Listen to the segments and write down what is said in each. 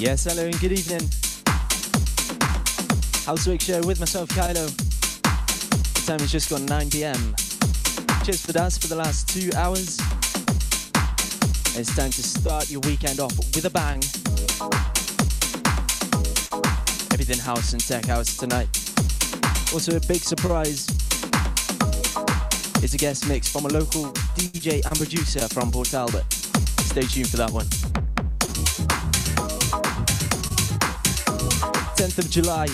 Yes, hello and good evening. Housework show with myself, Kailo. The time has just gone 9 pm. Cheers for us for the last two hours. It's time to start your weekend off with a bang. Everything house and tech house tonight. Also, a big surprise is a guest mix from a local DJ and producer from Port Talbot. Stay tuned for that one. 10th of July.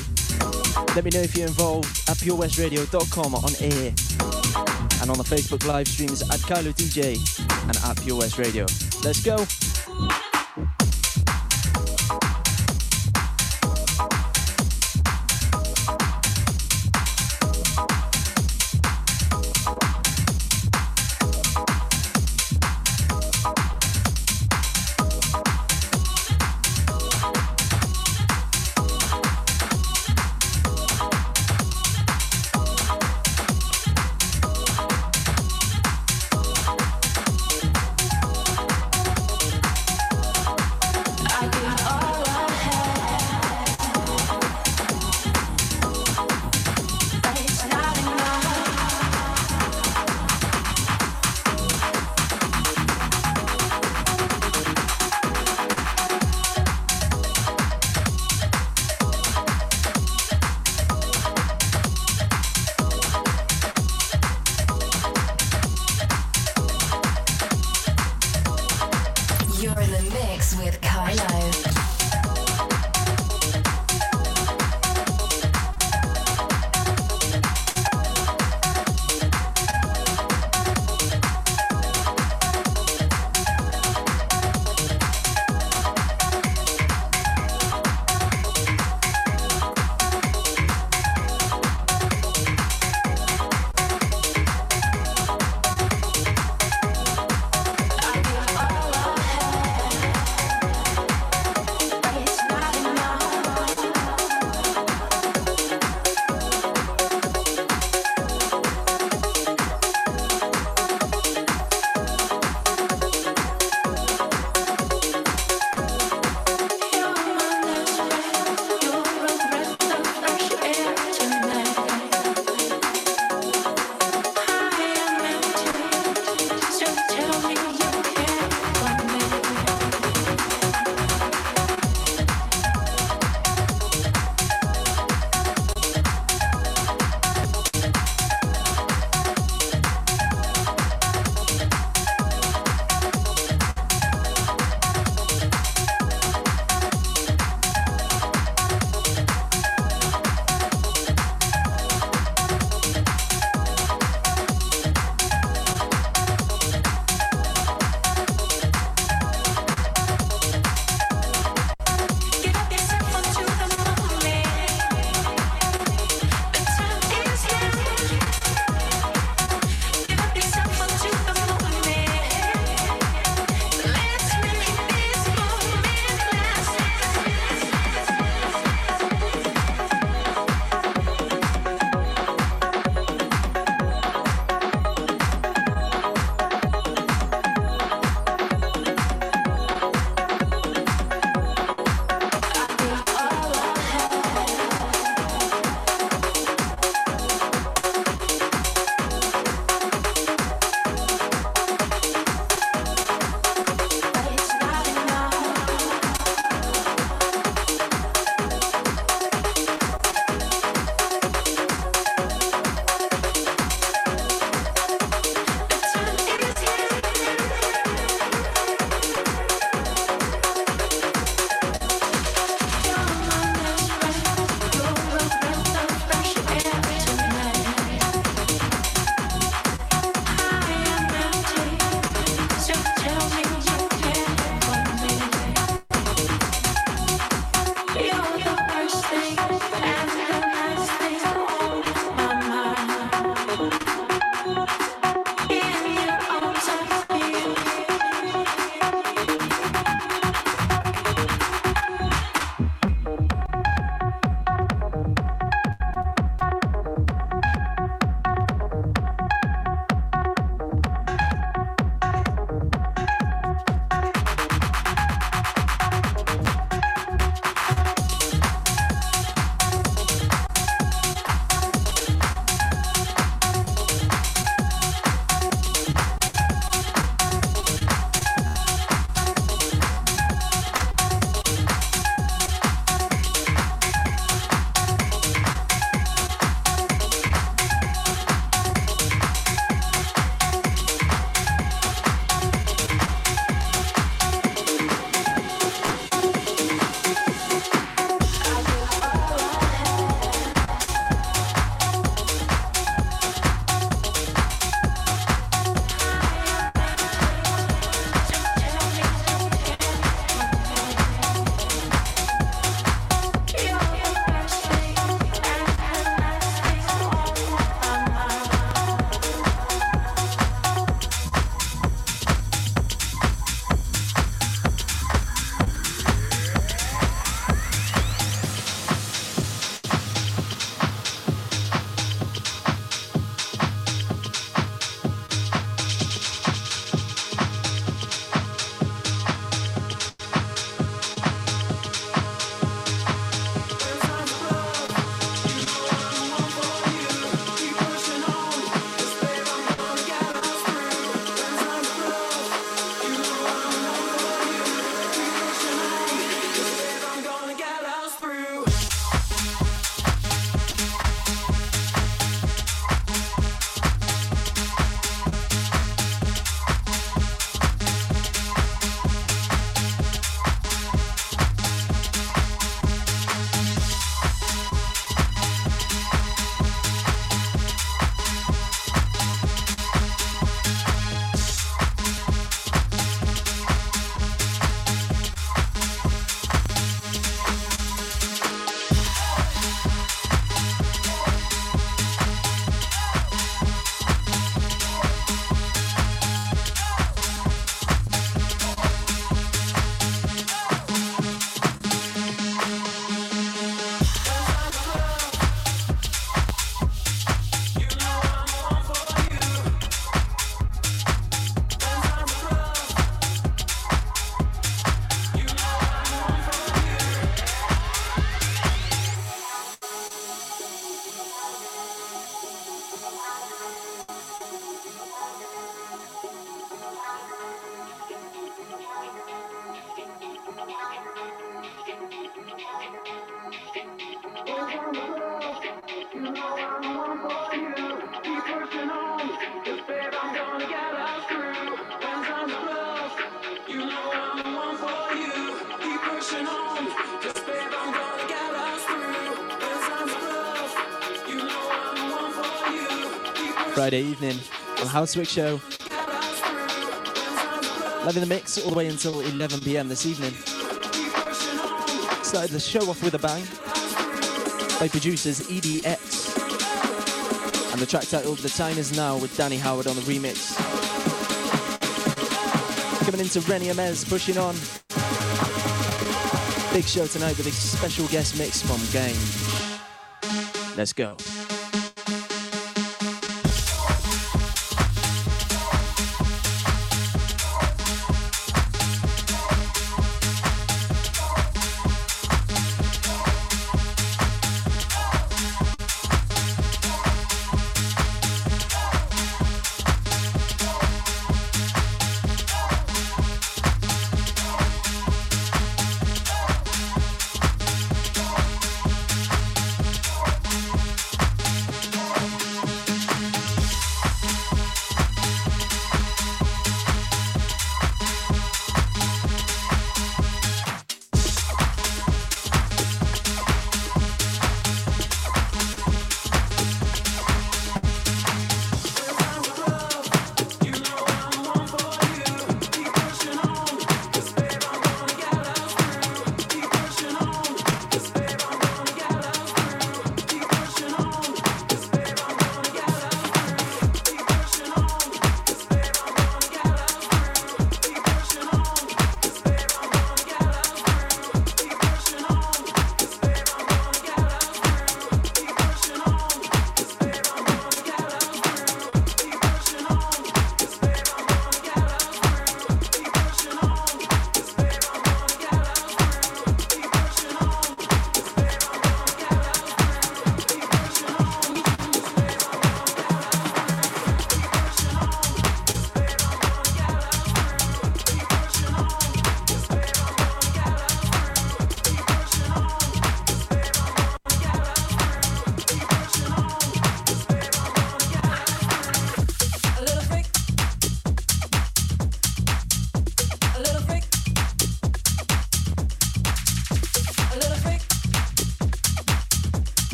Let me know if you're involved at purewestradio.com on air and on the Facebook live streams at Kailo DJ and at Pure West Radio. Let's go. You're in the mix with Kailo. Friday evening on Housework Show. Live in the mix all the way until 11 pm this evening. Started the show off with a bang by producers EDX. And the track titled The Time Is Now with Danny Howard on the remix. Coming into Rennie Amez pushing on. Big show tonight with a special guest mix from Game. Let's go.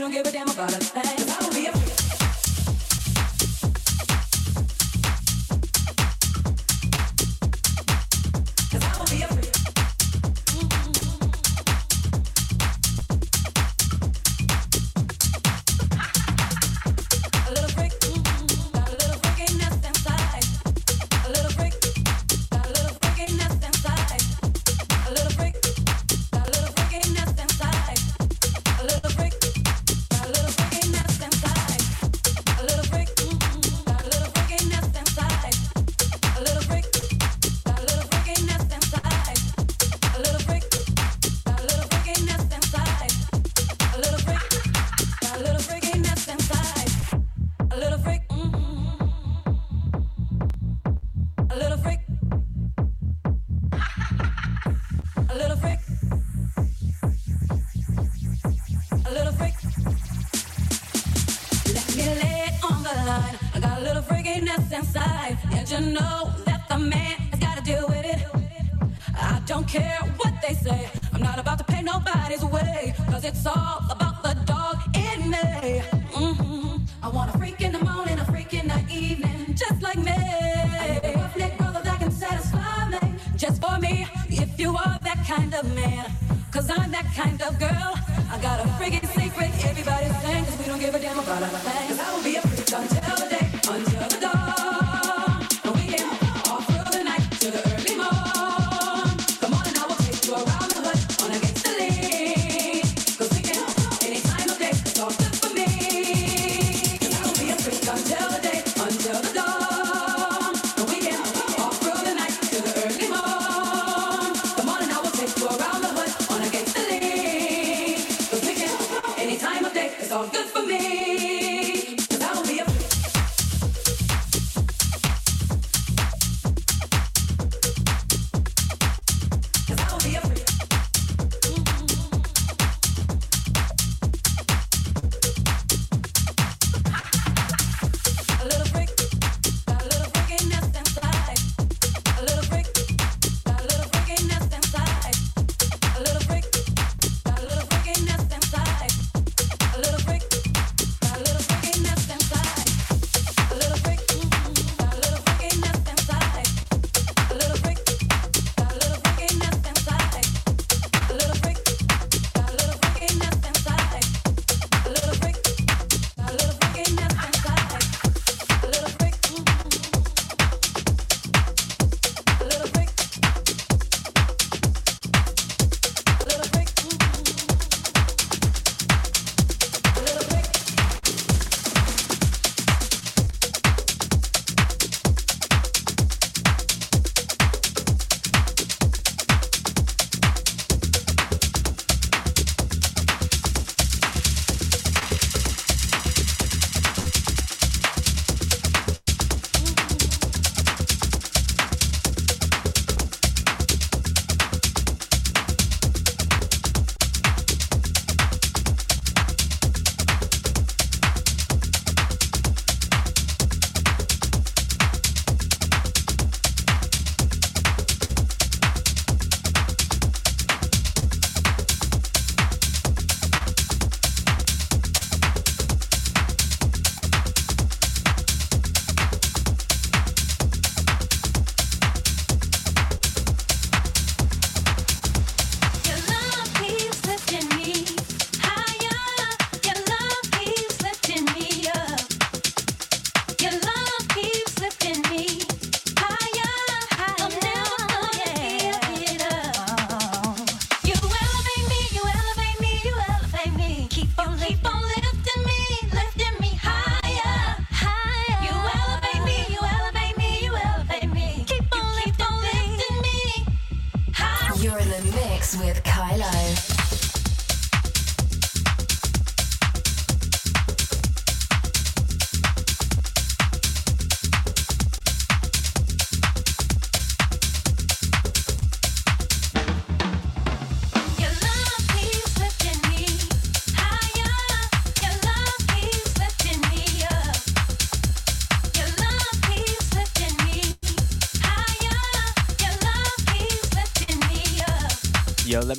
Cause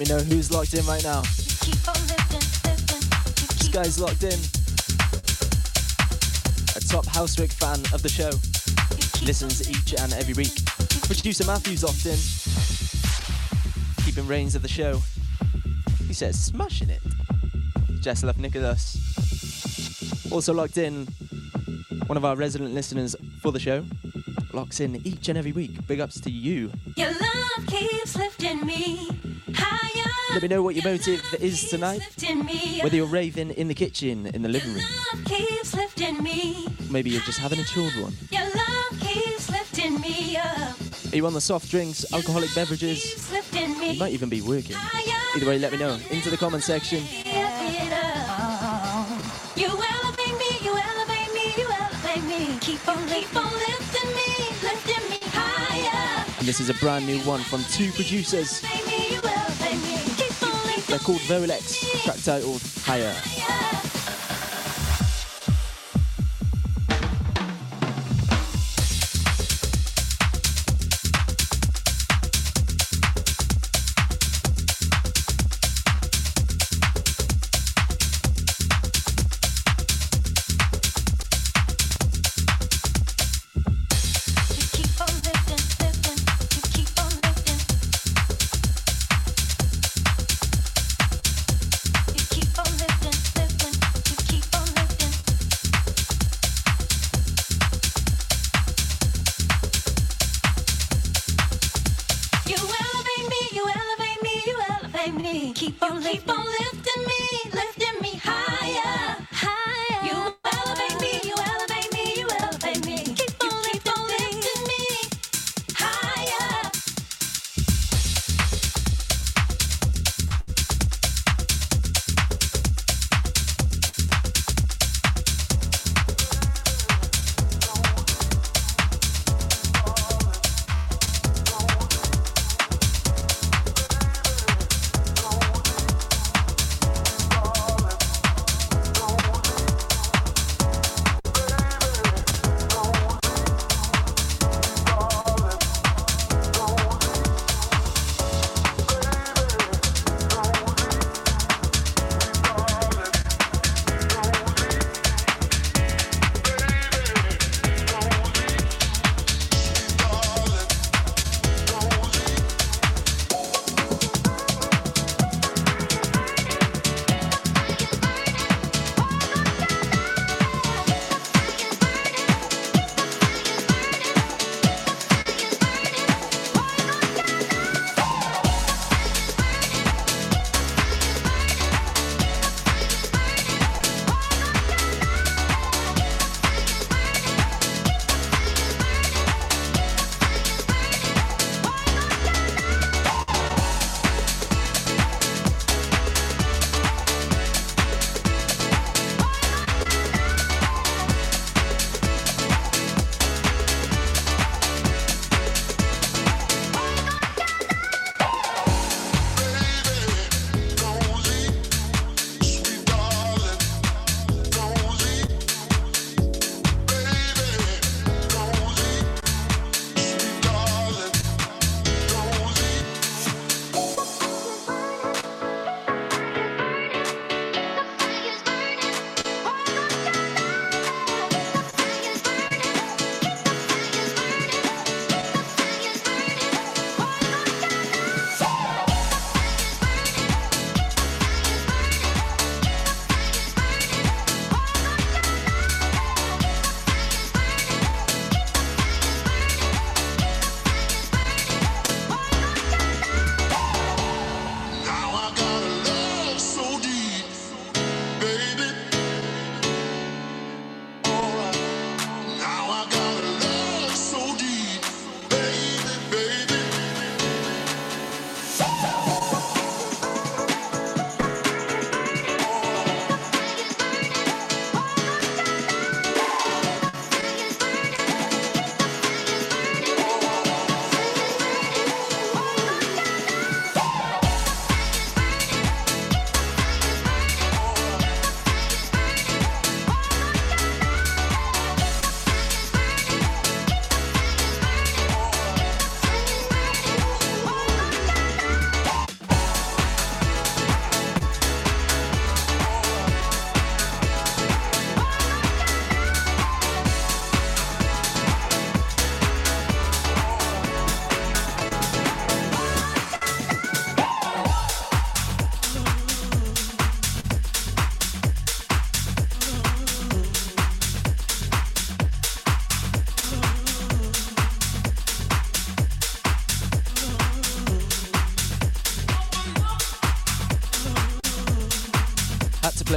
me know who's locked in right now. This guy's locked in. A top Housework fan of the show. Listens each and every week. Producer Matthew's in. Keeping reins of the show. He says, smashing it. Jesselef Nicholas. Also locked in, one of our resident listeners for the show. Locks in each and every week. Big ups to you. Your love keeps lifting me. Let me know what your motive is tonight. Whether you're raving in the kitchen, in the living room. Maybe you're just having a chilled one. Are you on the soft drinks, alcoholic beverages? You might even be working. Either way, let me know. Into the comment section. And this is a brand new one from two producers. They're called Volex, track titled Higher.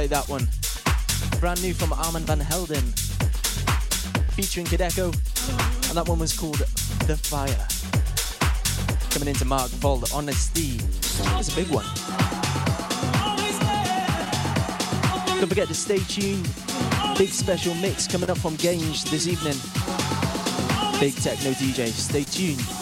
Play that one. Brand new from Armand van Helden, featuring Kadeko, and that one was called The Fire. Coming into Mark Vold, Honesty. It's a big one. Don't forget to stay tuned. Big special mix coming up from Gange this evening. Big techno DJ. Stay tuned.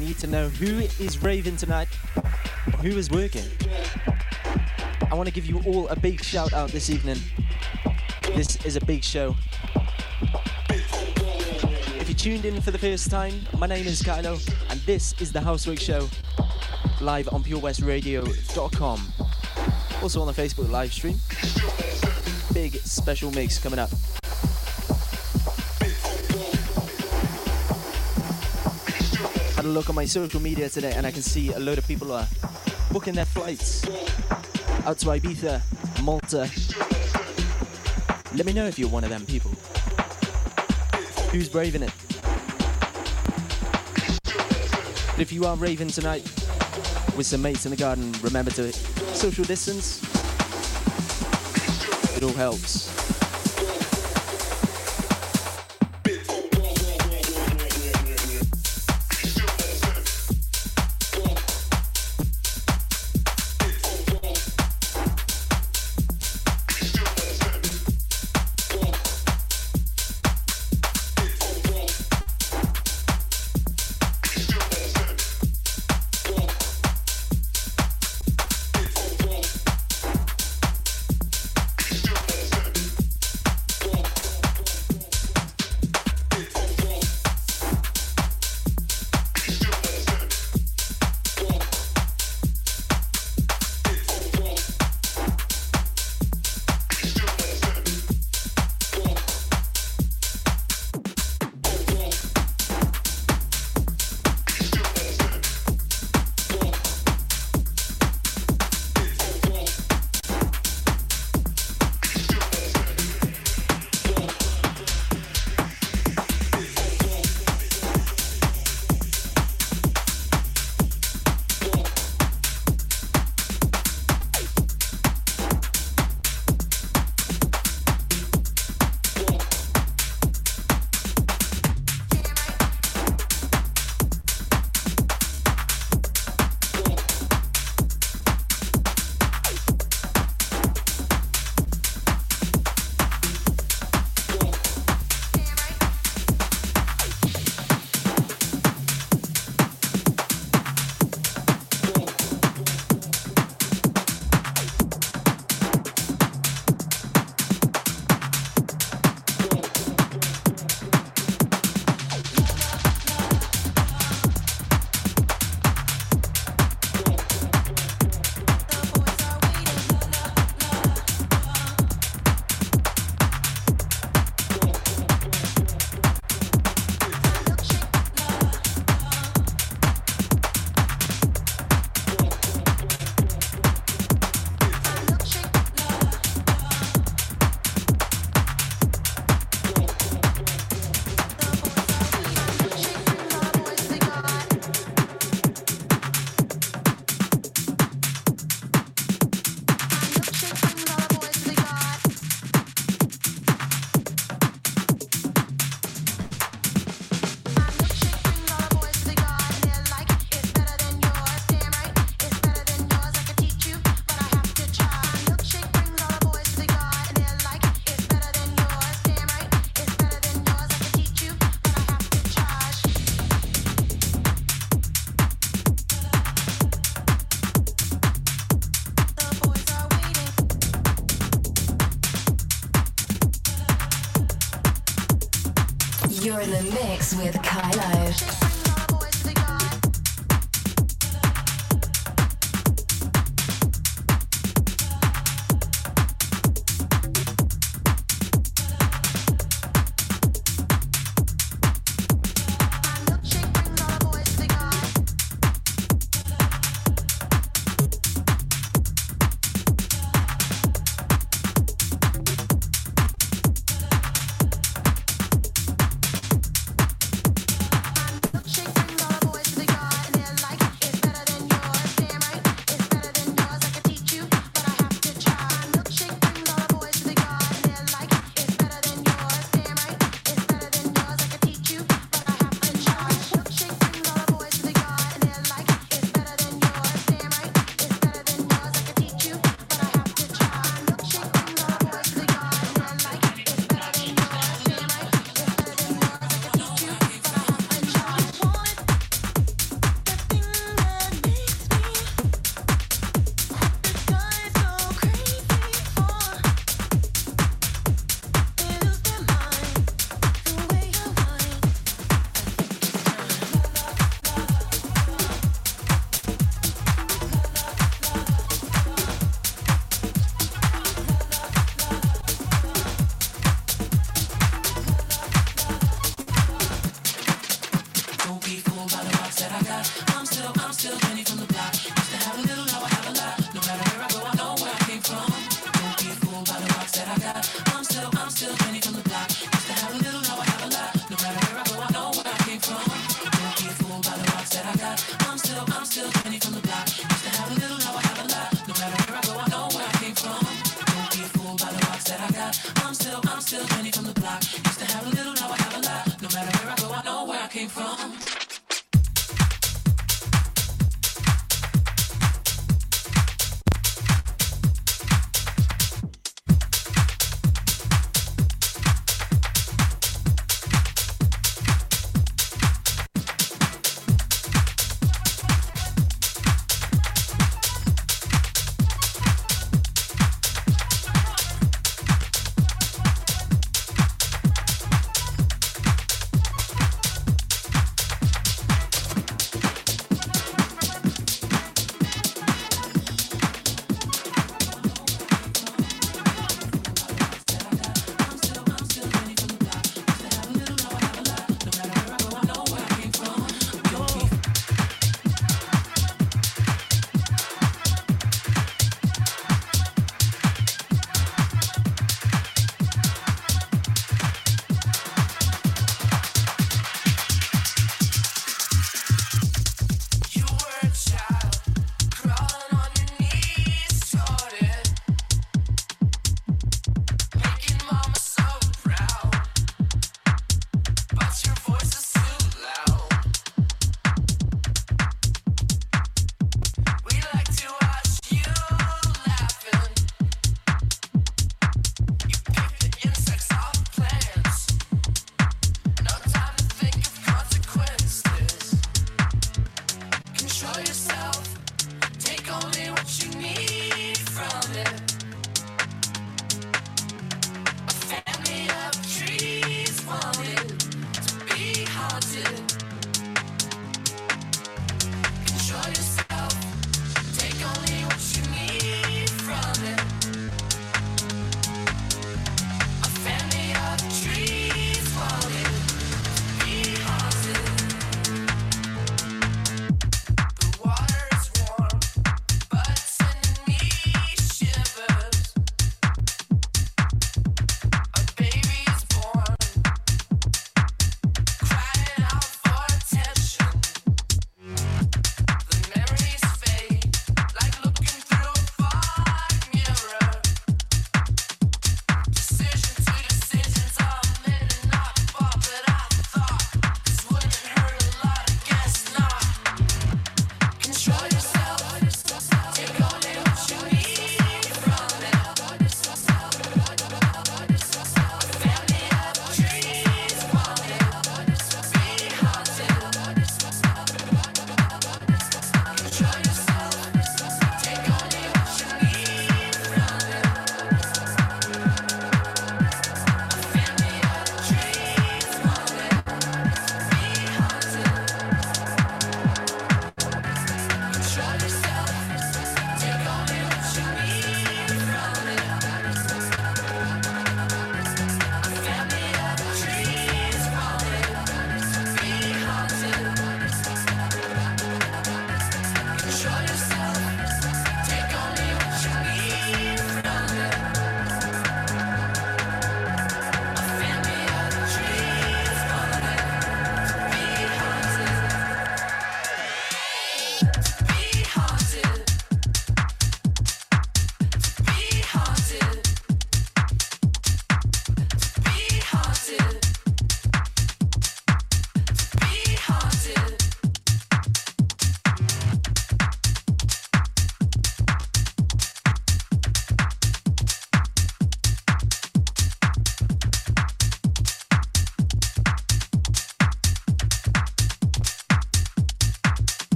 Need to know who is raving tonight, who is working. I want to give you all a big shout out this evening. This is a big show. If you tuned in for the first time, my name is Kailo, and this is the Housework Show, live on purewestradio.com. Also on the Facebook live stream. Big special mix coming up. Look on my social media today, and I can see a load of people are booking their flights out to Ibiza, Malta. Let me know if you're one of them people. Who's braving it? But if you are raving tonight with some mates in the garden, remember to social distance. It all helps.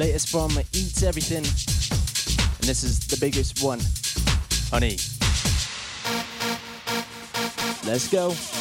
Latest from Eats Everything. And this is the biggest one. Honey. Let's go.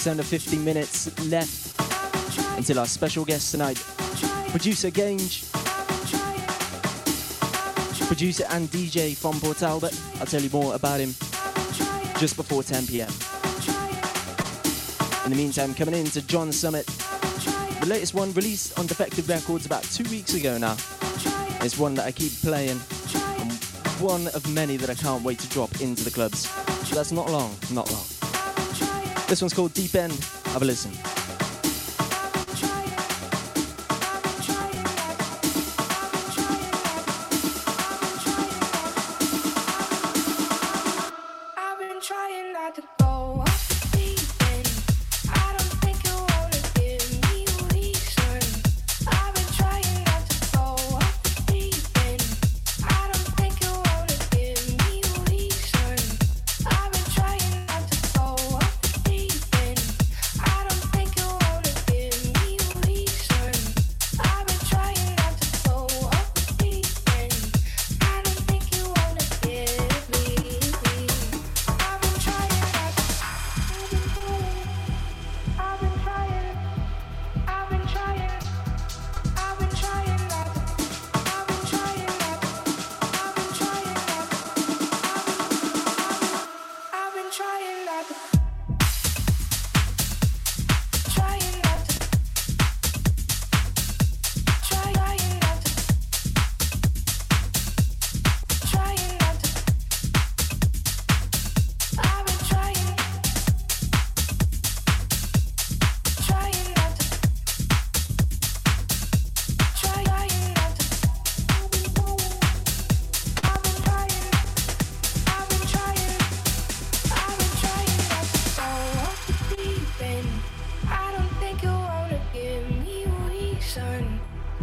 Just under 15 minutes left until our special guest tonight, producer Gange, producer and DJ from Port Talbot. I'll tell you more about him just before 10 pm. In the meantime, coming in to John Summit, the latest one released on Defected Records about two weeks ago now. It's one that I keep playing, and one of many that I can't wait to drop into the clubs. So that's not long, not long. This one's called Deep End. Have a listen.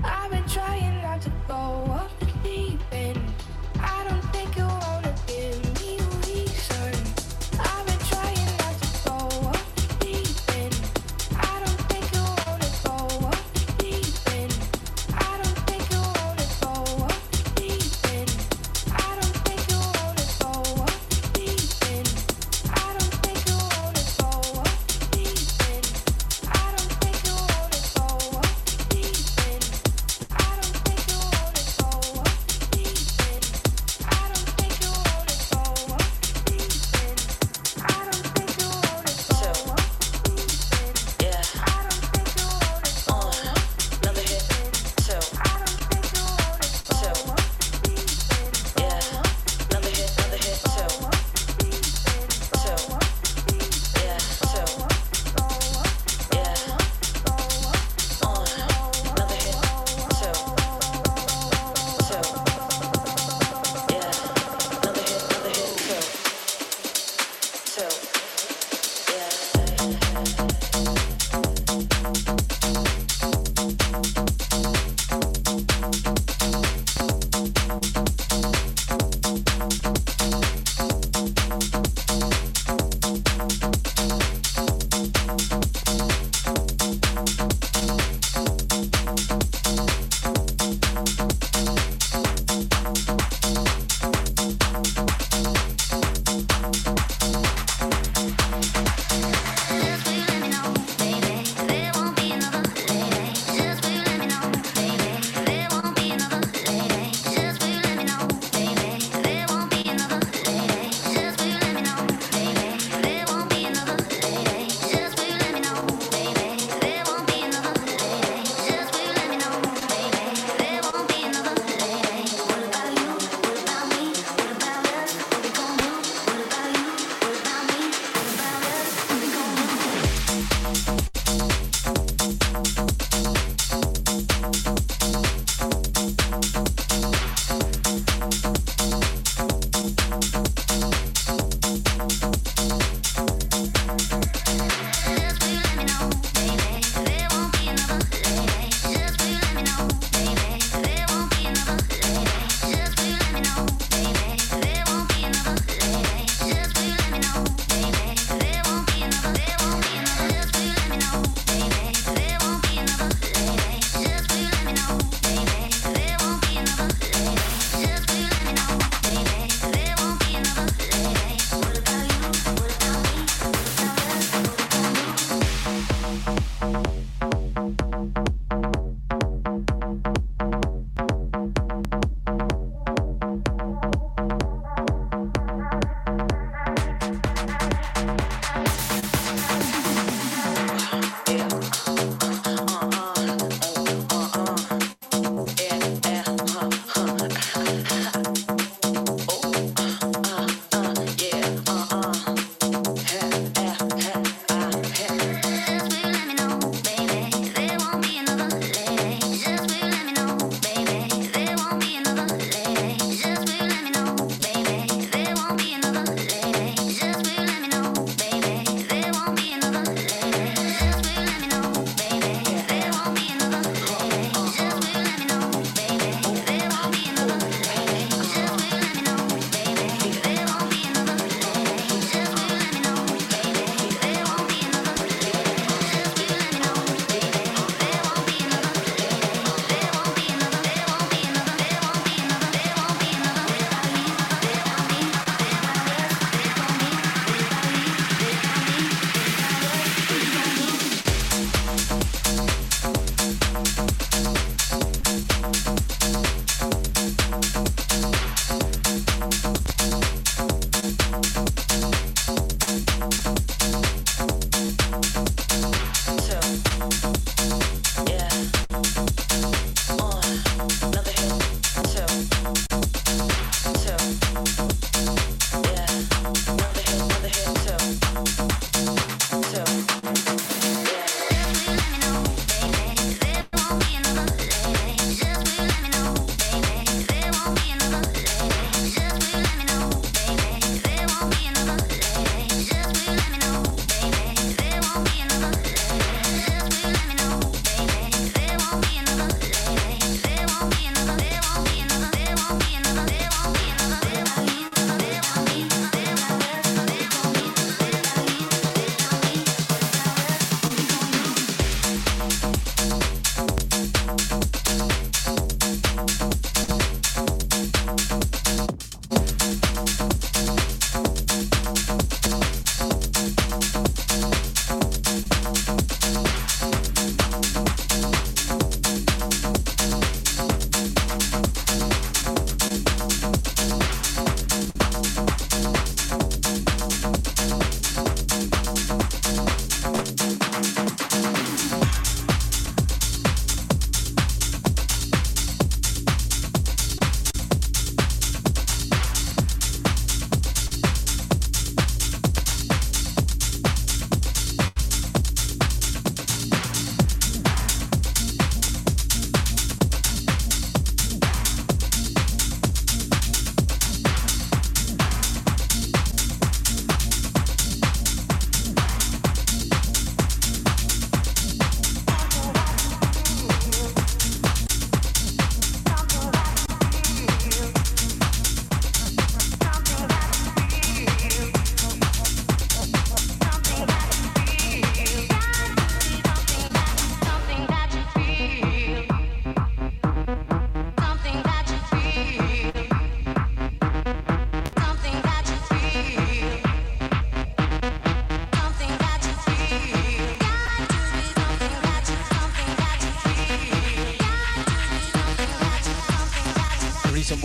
I've been trying not to go up.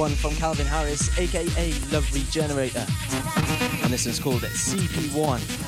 One from Calvin Harris, aka Love Regenerator. And this one's called CP1.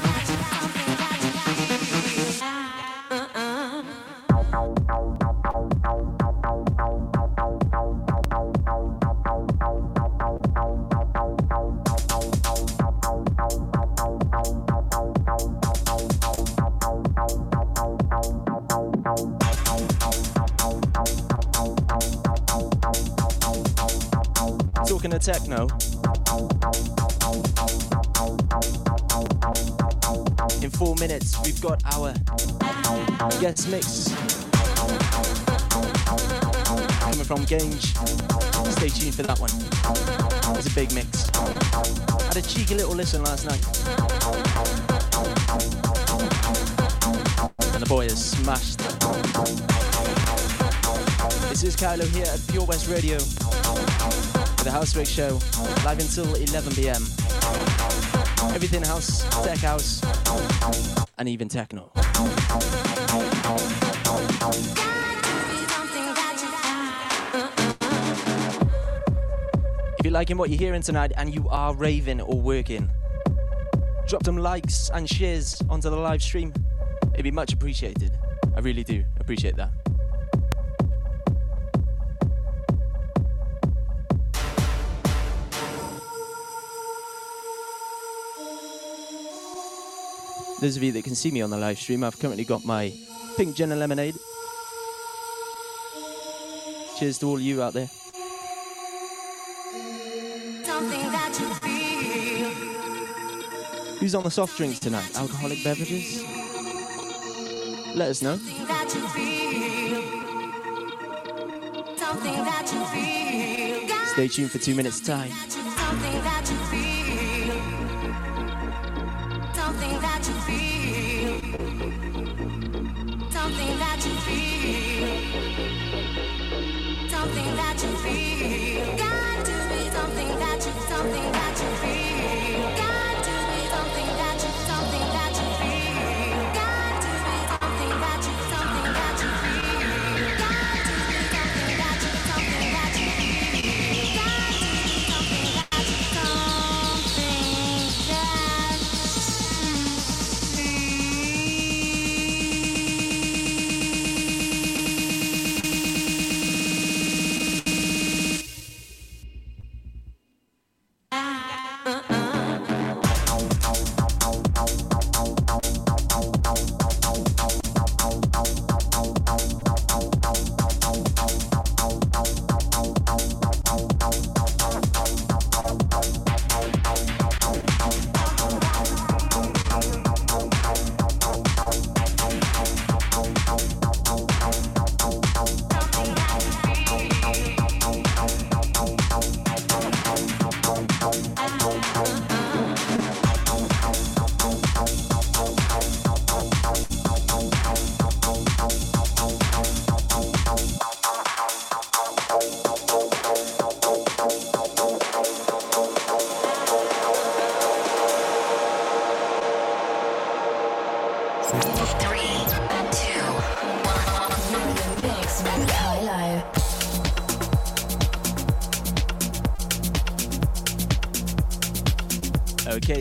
Guest mix coming from Gange. Stay tuned for that one. It's a big mix. Had a cheeky little listen last night. And the boy has smashed. This is Kailo here at Pure West Radio for the Housework Show, live until 11 pm. Everything house, tech house, and even techno. If you're liking what you're hearing tonight and you are raving or working, drop some likes and shares onto the live stream. It'd be much appreciated. I really do appreciate that. Those of you that can see me on the live stream, I've currently got my pink gin and lemonade. Cheers to all you out there. Who's on the soft drinks tonight? Alcoholic beverages? Let us know. Stay tuned for two minutes' time.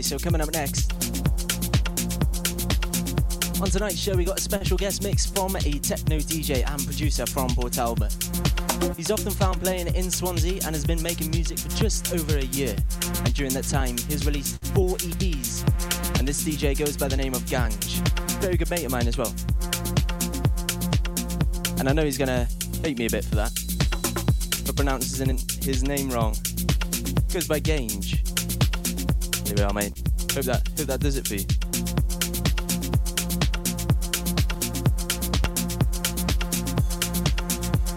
So coming up next. On tonight's show, we got a special guest mix from a techno DJ and producer from Port. He's often found playing in Swansea and has been making music for just over a year. And during that time, he's released four EPs. And this DJ goes by the name of Gange. Very good mate of mine as well. And I know he's gonna hate me a bit for that, for pronouncing his name wrong. Goes by Gange. We are, mate. Hope that, hope that does it for you.